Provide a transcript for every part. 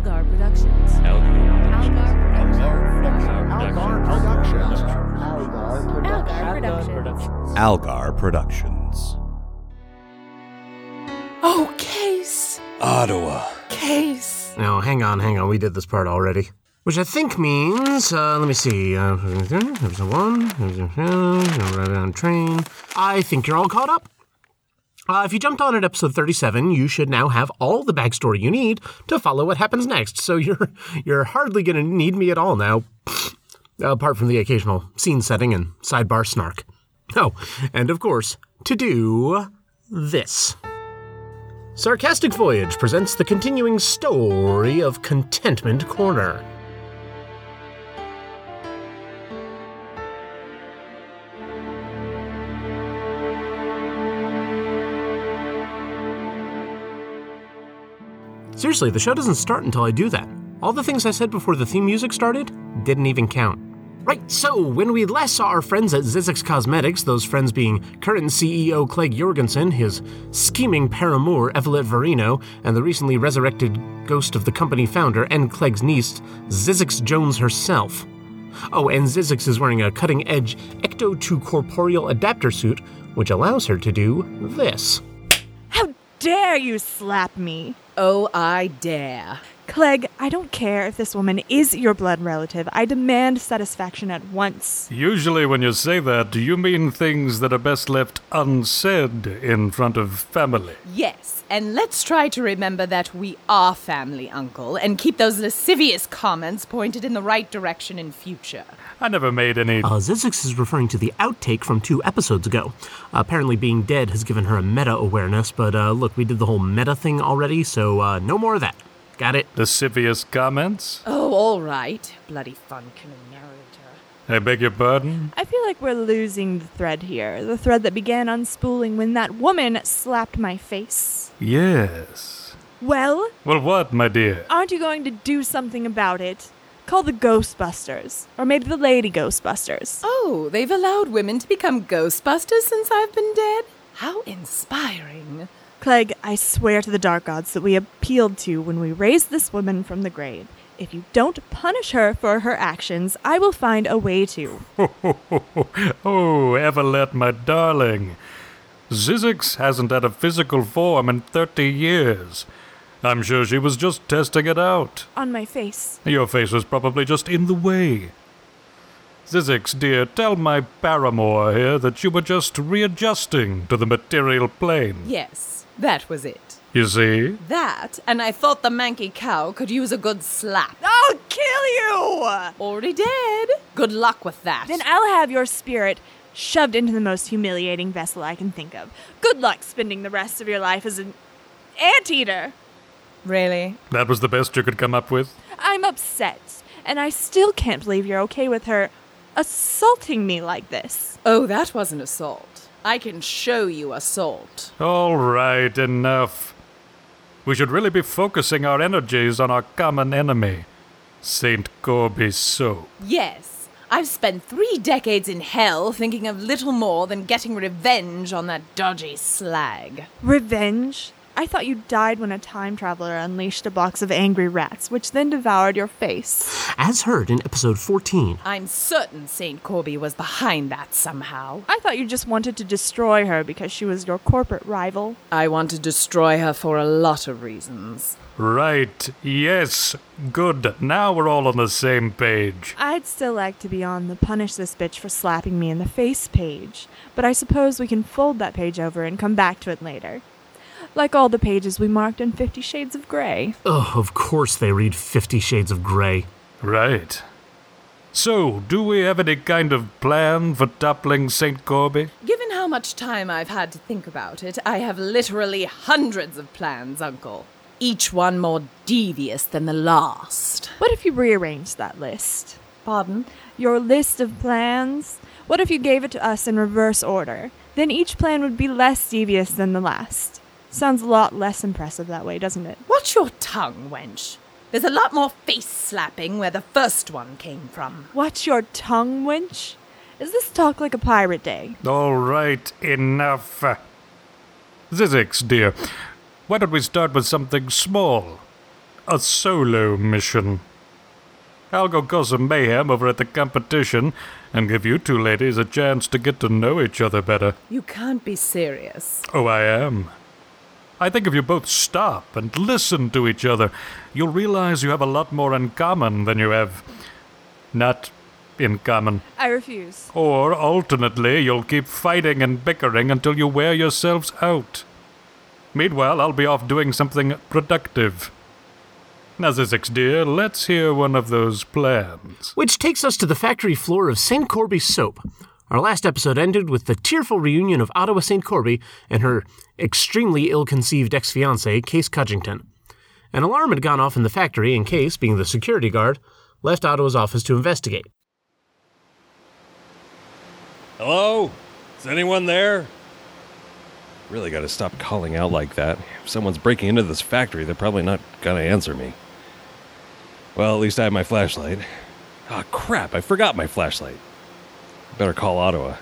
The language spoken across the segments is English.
Algar Productions. Algar Productions. Algar Productions. Algar Productions. Oh, Case! Ottawa. Case! No, hang on, hang on. We did this part already. Which I think means, uh, let me see. Uh, there's a one, there's a right on train. I think you're all caught up. Uh, if you jumped on at episode 37, you should now have all the backstory you need to follow what happens next. So you're you're hardly going to need me at all now, apart from the occasional scene setting and sidebar snark. Oh, and of course, to do this. Sarcastic Voyage presents the continuing story of Contentment Corner. Seriously, the show doesn't start until I do that. All the things I said before the theme music started didn't even count. Right, so when we last saw our friends at Zizix Cosmetics, those friends being current CEO Clegg Jorgensen, his scheming paramour Evelette Verino, and the recently resurrected ghost of the company founder and Clegg's niece, Zizix Jones herself. Oh, and Zizix is wearing a cutting edge ecto to corporeal adapter suit, which allows her to do this. How dare you slap me? Oh, I dare. Clegg, I don't care if this woman is your blood relative. I demand satisfaction at once. Usually, when you say that, do you mean things that are best left unsaid in front of family? Yes, and let's try to remember that we are family, Uncle, and keep those lascivious comments pointed in the right direction in future. I never made any. Uh, Zizix is referring to the outtake from two episodes ago. apparently, being dead has given her a meta awareness, but uh, look, we did the whole meta thing already, so uh, no more of that. Got it? Lascivious comments? Oh, all right. Bloody Funkin narrator. I beg your pardon? I feel like we're losing the thread here. The thread that began unspooling when that woman slapped my face. Yes. Well, Well, what, my dear? aren't you going to do something about it? Call the Ghostbusters. Or maybe the Lady Ghostbusters. Oh, they've allowed women to become Ghostbusters since I've been dead? How inspiring. Clegg, I swear to the dark gods that we appealed to when we raised this woman from the grave. If you don't punish her for her actions, I will find a way to. Oh, Evelette, my darling. Zizix hasn't had a physical form in 30 years. I'm sure she was just testing it out. On my face. Your face was probably just in the way. Zizix, dear, tell my paramour here that you were just readjusting to the material plane. Yes, that was it. You see? That, and I thought the manky cow could use a good slap. I'll kill you! Already dead. Good luck with that. Then I'll have your spirit shoved into the most humiliating vessel I can think of. Good luck spending the rest of your life as an anteater. really? That was the best you could come up with? I'm upset, and I still can't believe you're okay with her assaulting me like this. Oh, that wasn't assault. I can show you assault. All right, enough. We should really be focusing our energies on our common enemy, St. Corby Soap. Yes, I've spent three decades in hell thinking of little more than getting revenge on that dodgy slag. Revenge? I thought you died when a time traveler unleashed a box of angry rats, which then devoured your face. As heard in episode 14, I'm certain St. Corby was behind that somehow. I thought you just wanted to destroy her because she was your corporate rival. I want to destroy her for a lot of reasons. Right, yes, good. Now we're all on the same page. I'd still like to be on the punish this bitch for slapping me in the face page, but I suppose we can fold that page over and come back to it later. Like all the pages we marked in Fifty Shades of Grey. ugh, of course they read Fifty Shades of Grey. Right. So, do we have any kind of plan for toppling St. Corby? Given how much time I've had to think about it, I have literally hundreds of plans, Uncle. Each one more devious than the last. What if you rearranged that list? Pardon? Your list of plans? What if you gave it to us in reverse order? Then each plan would be less devious than the last. Sounds a lot less impressive that way, doesn't it? Watch your tongue, wench. There's a lot more face slapping where the first one came from. Watch your tongue, wench. Is this talk like a pirate day? All right, enough. Zizix, dear, why don't we start with something small? a solo mission. I'll go cause some mayhem over at the competition and give you two ladies a chance to get to know each other better. You can't be serious. Oh, I am. I think if you both stop and listen to each other, you'll realize you have a lot more in common than you have not in common. I refuse. Or, alternately, you'll keep fighting and bickering until you wear yourselves out. Meanwhile, I'll be off doing something productive. Now, Zizix dear, let's hear one of those plans. Which takes us to the factory floor of St. Corby Soap. Our last episode ended with the tearful reunion of Ottawa St. Corby and her extremely ill conceived ex fiance, Case Cutchington. An alarm had gone off in the factory, and Case, being the security guard, left Ottawa's office to investigate. Hello? Is anyone there? Really gotta stop calling out like that. If someone's breaking into this factory, they're probably not gonna answer me. Well, at least I have my flashlight. Ah, crap, I forgot my flashlight. Better call Ottawa.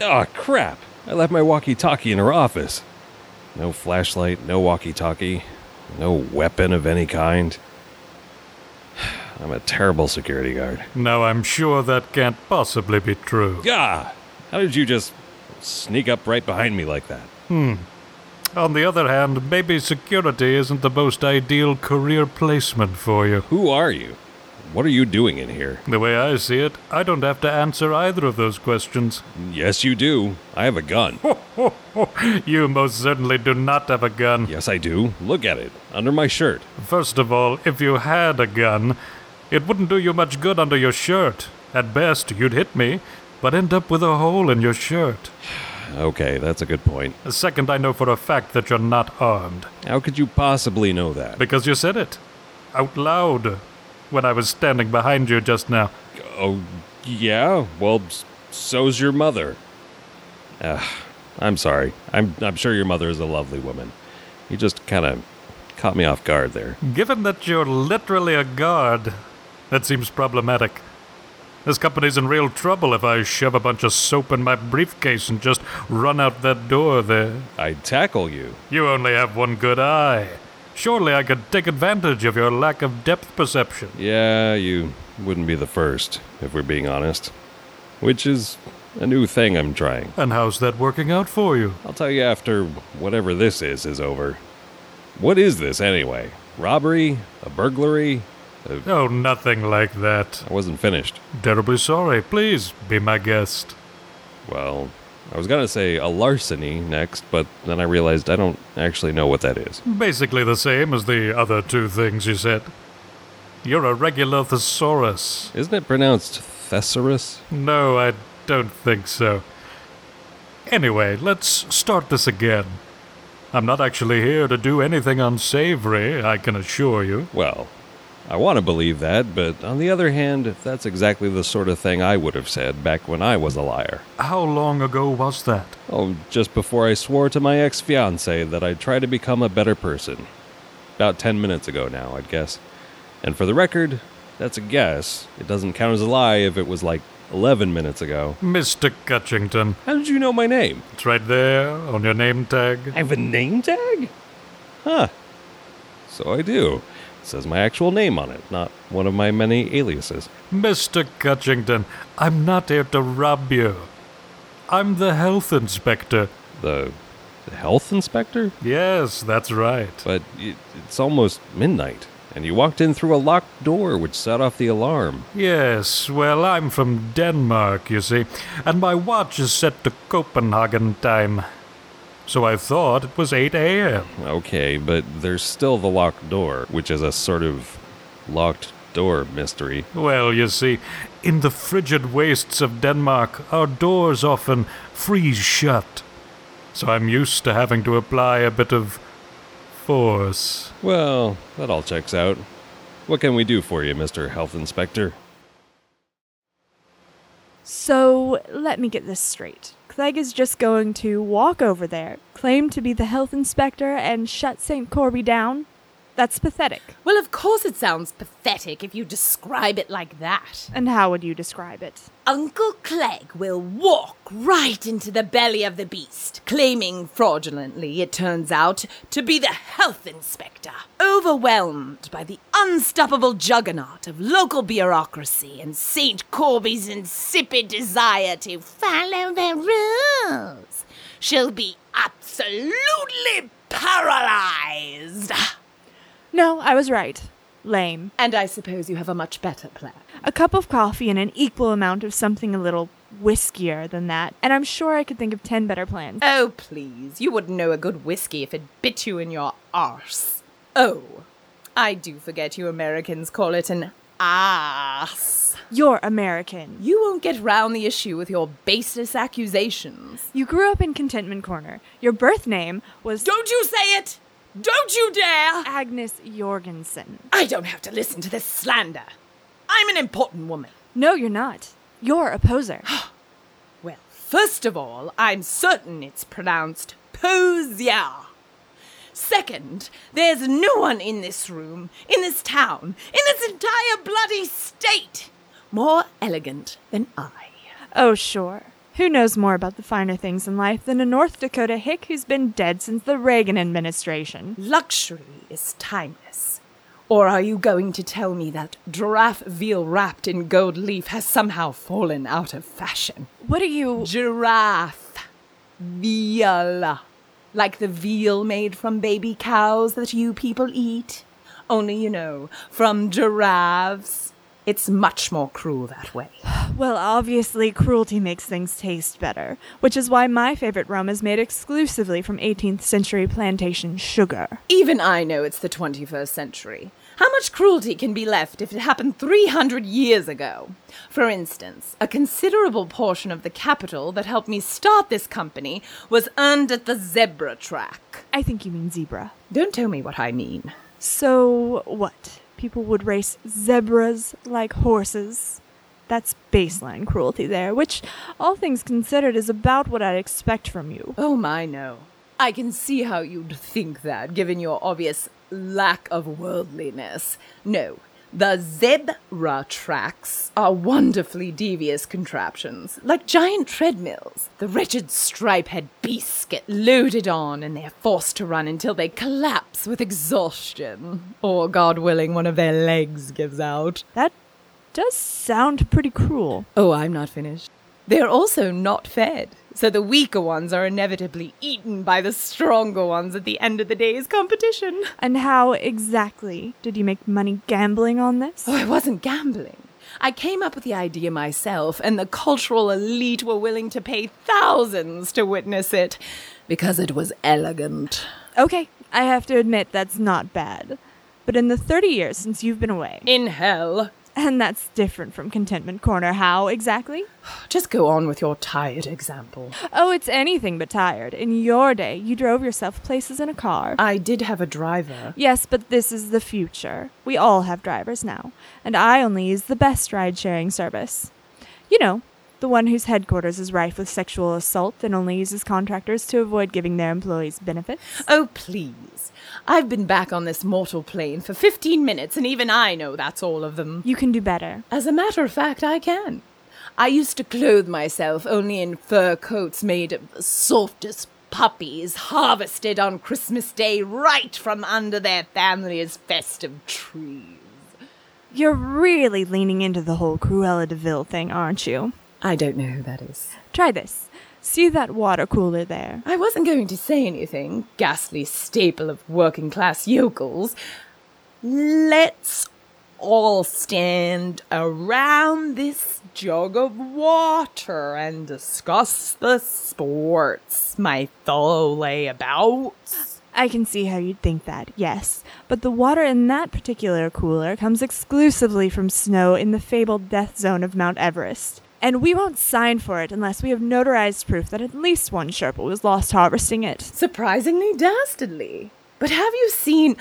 Ah, crap, I left my walkie talkie in her office. No flashlight, no walkie talkie, no weapon of any kind. I'm a terrible security guard. Now, I'm sure that can't possibly be true. Gah! How did you just sneak up right behind me like that? Hmm. On the other hand, maybe security isn't the most ideal career placement for you. Who are you? What are you doing in here? The way I see it, I don't have to answer either of those questions. Yes, you do. I have a gun. You most certainly do not have a gun. Yes, I do. Look at it. Under my shirt. First of all, if you had a gun, it wouldn't do you much good under your shirt. At best, you'd hit me, but end up with a hole in your shirt. Okay, that's a good point. Second, I know for a fact that you're not armed, How could you possibly know that? because you said it out loud when I was standing behind you just now. Oh, yeah? Well, so's your mother. Ugh, I'm sorry. I'm, I'm sure your mother is a lovely woman. You just kind of caught me off guard there. Given that you're literally a guard, that seems problematic. This company's in real trouble if I shove a bunch of soap in my briefcase and just run out that door there. I'd tackle you. You only have one good eye. Surely I could take advantage of your lack of depth perception. Yeah, you wouldn't be the first, if we're being honest. Which is a new thing I'm trying. And how's that working out for you? I'll tell you after whatever this is is over. What is this anyway? Robbery? A burglary? Oh, nothing like that. I wasn't finished. Terribly sorry. Please be my guest. Well, I was gonna say a larceny next, but then I realized I don't actually know what that is. Basically the same as the other two things you said. You're a regular thesaurus. Isn't it pronounced thesaurus? No, I don't think so. Anyway, let's start this again. I'm not actually here to do anything unsavory, I can assure you. Well, I want to believe that, but on the other hand, that's exactly the sort of thing I would have said back when I was a liar. How long ago was that? Oh, just before I swore to my ex fiancee that I'd try to become a better person. About 10 minutes ago now, I'd guess. And for the record, that's a guess. It doesn't count as a lie if it was like 11 minutes ago. Mr. Cutchington. How did you know my name? It's right there on your name tag. I have a name tag? Huh. So I do. Says my actual name on it, not one of my many aliases. Mr. Cutchington, I'm not here to rob you. I'm the health inspector. The, the health inspector? Yes, that's right. But it, it's almost midnight, and you walked in through a locked door which set off the alarm. Yes, well, I'm from Denmark, you see, and my watch is set to Copenhagen time. So I thought it was 8 a.m. Okay, but there's still the locked door, which is a sort of locked door mystery. Well, you see, in the frigid wastes of Denmark, our doors often freeze shut. So I'm used to having to apply a bit of force. Well, that all checks out. What can we do for you, Mr. Health Inspector? So let me get this straight. Clegg is just going to walk over there, claim to be the health inspector, and shut St. Corby down? That's pathetic. Well, of course it sounds pathetic if you describe it like that. And how would you describe it? Uncle Clegg will walk right into the belly of the beast, claiming fraudulently, it turns out, to be the health inspector, overwhelmed by the unstoppable juggernaut of local bureaucracy and St. Corby's insipid desire to follow the rules. She'll be absolutely paralyzed. No, I was right. Lame. And I suppose you have a much better plan. A cup of coffee and an equal amount of something a little whiskier than that, and I'm sure I could think of ten better plans. Oh, please. You wouldn't know a good whiskey if it bit you in your arse. Oh, I do forget you Americans call it an ass. You're American. You won't get round the issue with your baseless accusations. You grew up in Contentment Corner. Your birth name was Don't you say it! Don't you dare! Agnes Jorgensen. I don't have to listen to this slander. I'm an important woman. No, you're not. You're a poser. Well, first of all, I'm certain it's pronounced Posier. Second, there's no one in this room, in this town, in this entire bloody state more elegant than I. oh, sure. Who knows more about the finer things in life than a North Dakota hick who's been dead since the Reagan administration? Luxury is timeless. Or are you going to tell me that giraffe veal wrapped in gold leaf has somehow fallen out of fashion? What are you. Giraffe. Veal. Like the veal made from baby cows that you people eat. Only, you know, from giraffes. It's much more cruel that way. Well, obviously, cruelty makes things taste better, which is why my favorite rum is made exclusively from 18th century plantation sugar. Even I know it's the 21st century. How much cruelty can be left if it happened 300 years ago? For instance, a considerable portion of the capital that helped me start this company was earned at the zebra track. I think you mean zebra. Don't tell me what I mean. So, what? People would race zebras like horses? That's baseline cruelty there, which, all things considered, is about what I'd expect from you. Oh my, no. I can see how you'd think that, given your obvious lack of worldliness. No, the zebra tracks are wonderfully devious contraptions, like giant treadmills. The wretched stripe-head beasts get loaded on, and they're forced to run until they collapse with exhaustion. Or, God willing, one of their legs gives out. That does sound pretty cruel. Oh, I'm not finished. They're also not fed, so the weaker ones are inevitably eaten by the stronger ones at the end of the day's competition. And how exactly did you make money gambling on this? Oh, I wasn't gambling. I came up with the idea myself, and the cultural elite were willing to pay thousands to witness it because it was elegant. Okay, I have to admit that's not bad. But in the 30 years since you've been away, In hell. And that's different from Contentment Corner, how exactly? Just go on with your tired example. Oh, it's anything but tired. In your day, you drove yourself places in a car. I did have a driver. Yes, but this is the future. We all have drivers now, and I only use the best ride sharing service. You know, the one whose headquarters is rife with sexual assault and only uses contractors to avoid giving their employees benefits. Oh, please. I've been back on this mortal plane for 15 minutes, and even I know that's all of them. You can do better. As a matter of fact, I can. I used to clothe myself only in fur coats made of the softest puppies harvested on Christmas Day right from under their families' festive trees. You're really leaning into the whole Cruella de Vil thing, aren't you? I don't know who that is. Try this. See that water cooler there? I wasn't going to say anything, ghastly staple of working class yokels. Let's all stand around this jug of water and discuss the sports my fellow layabouts. I can see how you'd think that, yes. But the water in that particular cooler comes exclusively from snow in the fabled death zone of Mount Everest. And we won't sign for it unless we have notarized proof that at least one Sherpa was lost harvesting it. Surprisingly dastardly. But have you seen.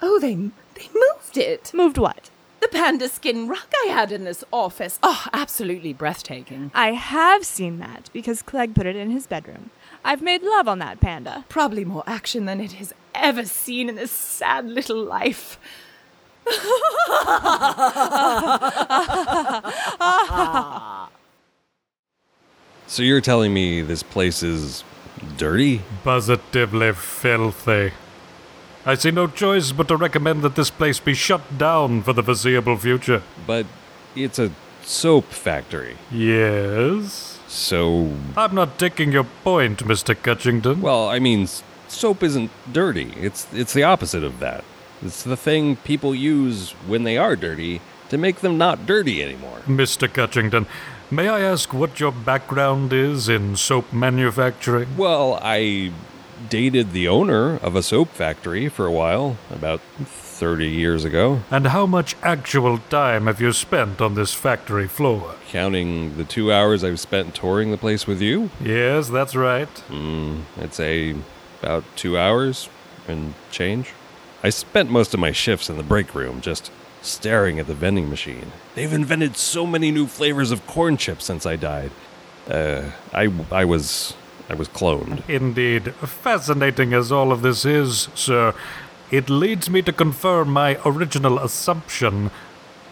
Oh, they, they moved it. Moved what? The panda skin rug I had in this office. Oh, absolutely breathtaking. I have seen that because Clegg put it in his bedroom. I've made love on that panda. Probably more action than it has ever seen in this sad little life. So you're telling me this place is dirty? Positively filthy. I see no choice but to recommend that this place be shut down for the foreseeable future. But it's a soap factory. Yes? So, I'm not taking your point, Mr. Cutchington. well, I mean, soap isn't dirty. It's it's the opposite of that. It's the thing people use when they are dirty to make them not dirty anymore. Mr. Cutchington, may I ask what your background is in soap manufacturing? Well, I dated the owner of a soap factory for a while, about 30 years ago, And how much actual time have you spent on this factory floor? counting the 2 hours I've spent touring the place with you. Yes, that's right. Hmm, I'd say about 2 hours and change. I spent most of my shifts in the break room just staring at the vending machine. They've invented so many new flavors of corn chips since I died. Uh, I I was I was cloned. Indeed. Fascinating as all of this is, sir, it leads me to confirm my original assumption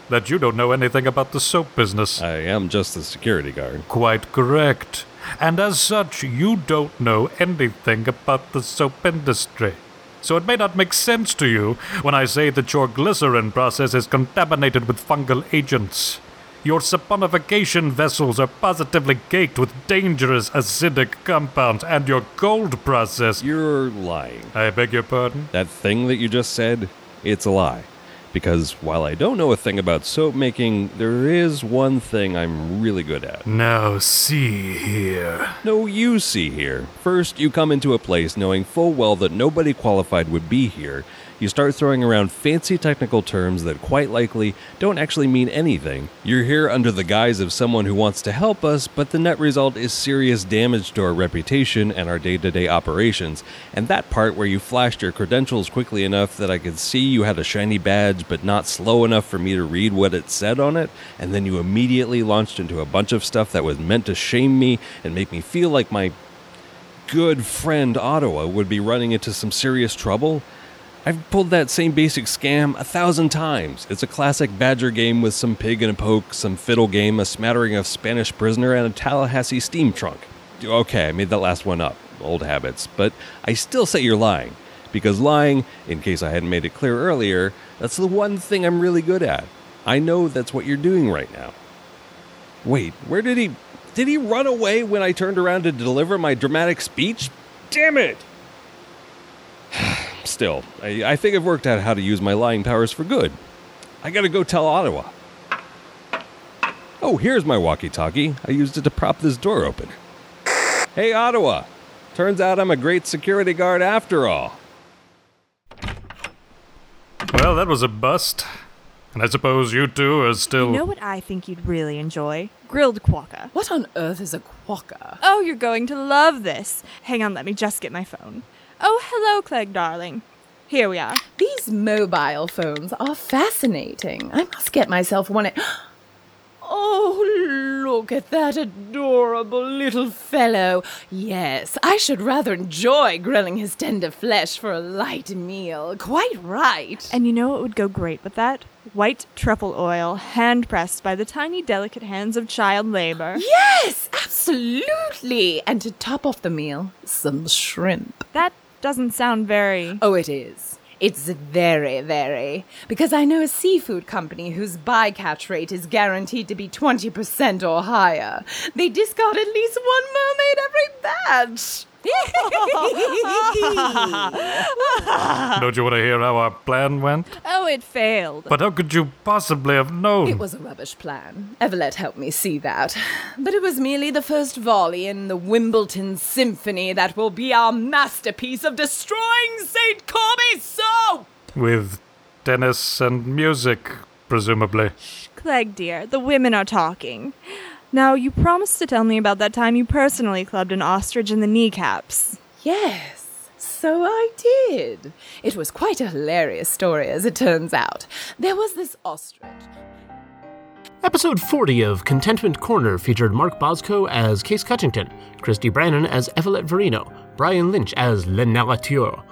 that you don't know anything about the soap business. I am just the security guard. Quite correct. And as such, you don't know anything about the soap industry. So it may not make sense to you when I say that your glycerin process is contaminated with fungal agents. Your saponification vessels are positively caked with dangerous acidic compounds, and your gold process. You're lying. I beg your pardon? That thing that you just said, it's a lie. Because while I don't know a thing about soap making, there is one thing I'm really good at. Now, see here. No, you see here. First, you come into a place knowing full well that nobody qualified would be here. You start throwing around fancy technical terms that quite likely don't actually mean anything. You're here under the guise of someone who wants to help us, but the net result is serious damage to our reputation and our day to day operations. And that part where you flashed your credentials quickly enough that I could see you had a shiny badge, but not slow enough for me to read what it said on it, and then you immediately launched into a bunch of stuff that was meant to shame me and make me feel like my good friend Ottawa would be running into some serious trouble. I've pulled that same basic scam a thousand times. It's a classic Badger game with some pig and a poke, some fiddle game, a smattering of Spanish prisoner, and a Tallahassee steam trunk. Okay, I made that last one up. Old habits. But I still say you're lying. Because lying, in case I hadn't made it clear earlier, that's the one thing I'm really good at. I know that's what you're doing right now. Wait, where did he. Did he run away when I turned around to deliver my dramatic speech? Damn it! Still, I, I think I've worked out how to use my lying powers for good. I gotta go tell Ottawa. Oh, here's my walkie talkie. I used it to prop this door open. Hey, Ottawa! Turns out I'm a great security guard after all. Well, that was a bust. And I suppose you two are still. You know what I think you'd really enjoy? Grilled quokka. What on earth is a quokka? Oh, you're going to love this. Hang on, let me just get my phone. Oh, hello, Clegg, darling. Here we are. These mobile phones are fascinating. I must get myself one. At- oh, look at that adorable little fellow. Yes, I should rather enjoy grilling his tender flesh for a light meal. Quite right. And you know what would go great with that? White truffle oil, hand pressed by the tiny, delicate hands of child labor. Yes, absolutely. And to top off the meal, some shrimp. That doesn't sound very. Oh, it is. It's very, very. Because I know a seafood company whose bycatch rate is guaranteed to be 20% or higher. They discard at least one mermaid every batch. Don't you want to hear how our plan went? Oh, it failed. But how could you possibly have known? It was a rubbish plan. Evelette helped me see that. But it was merely the first volley in the Wimbledon Symphony that will be our masterpiece of destroying St. Corby's soap! With tennis and music, presumably. Clegg, dear, the women are talking. Now, you promised to tell me about that time you personally clubbed an ostrich in the kneecaps. Yes, so I did. It was quite a hilarious story, as it turns out. There was this ostrich. Episode 40 of Contentment Corner featured Mark Bosco as Case Cutchington, Christy Brannon as Evelette Verino, Brian Lynch as Le Narrateur,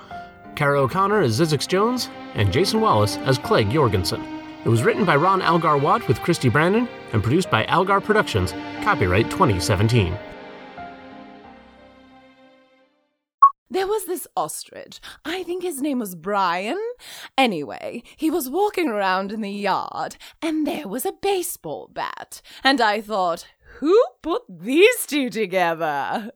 Kara O'Connor as Zizix Jones, and Jason Wallace as Clegg Jorgensen. It was written by Ron Algar Watt with Christy Brandon and produced by Algar Productions, copyright 2017. There was this ostrich. I think his name was Brian. Anyway, he was walking around in the yard, and there was a baseball bat. And I thought, who put these two together?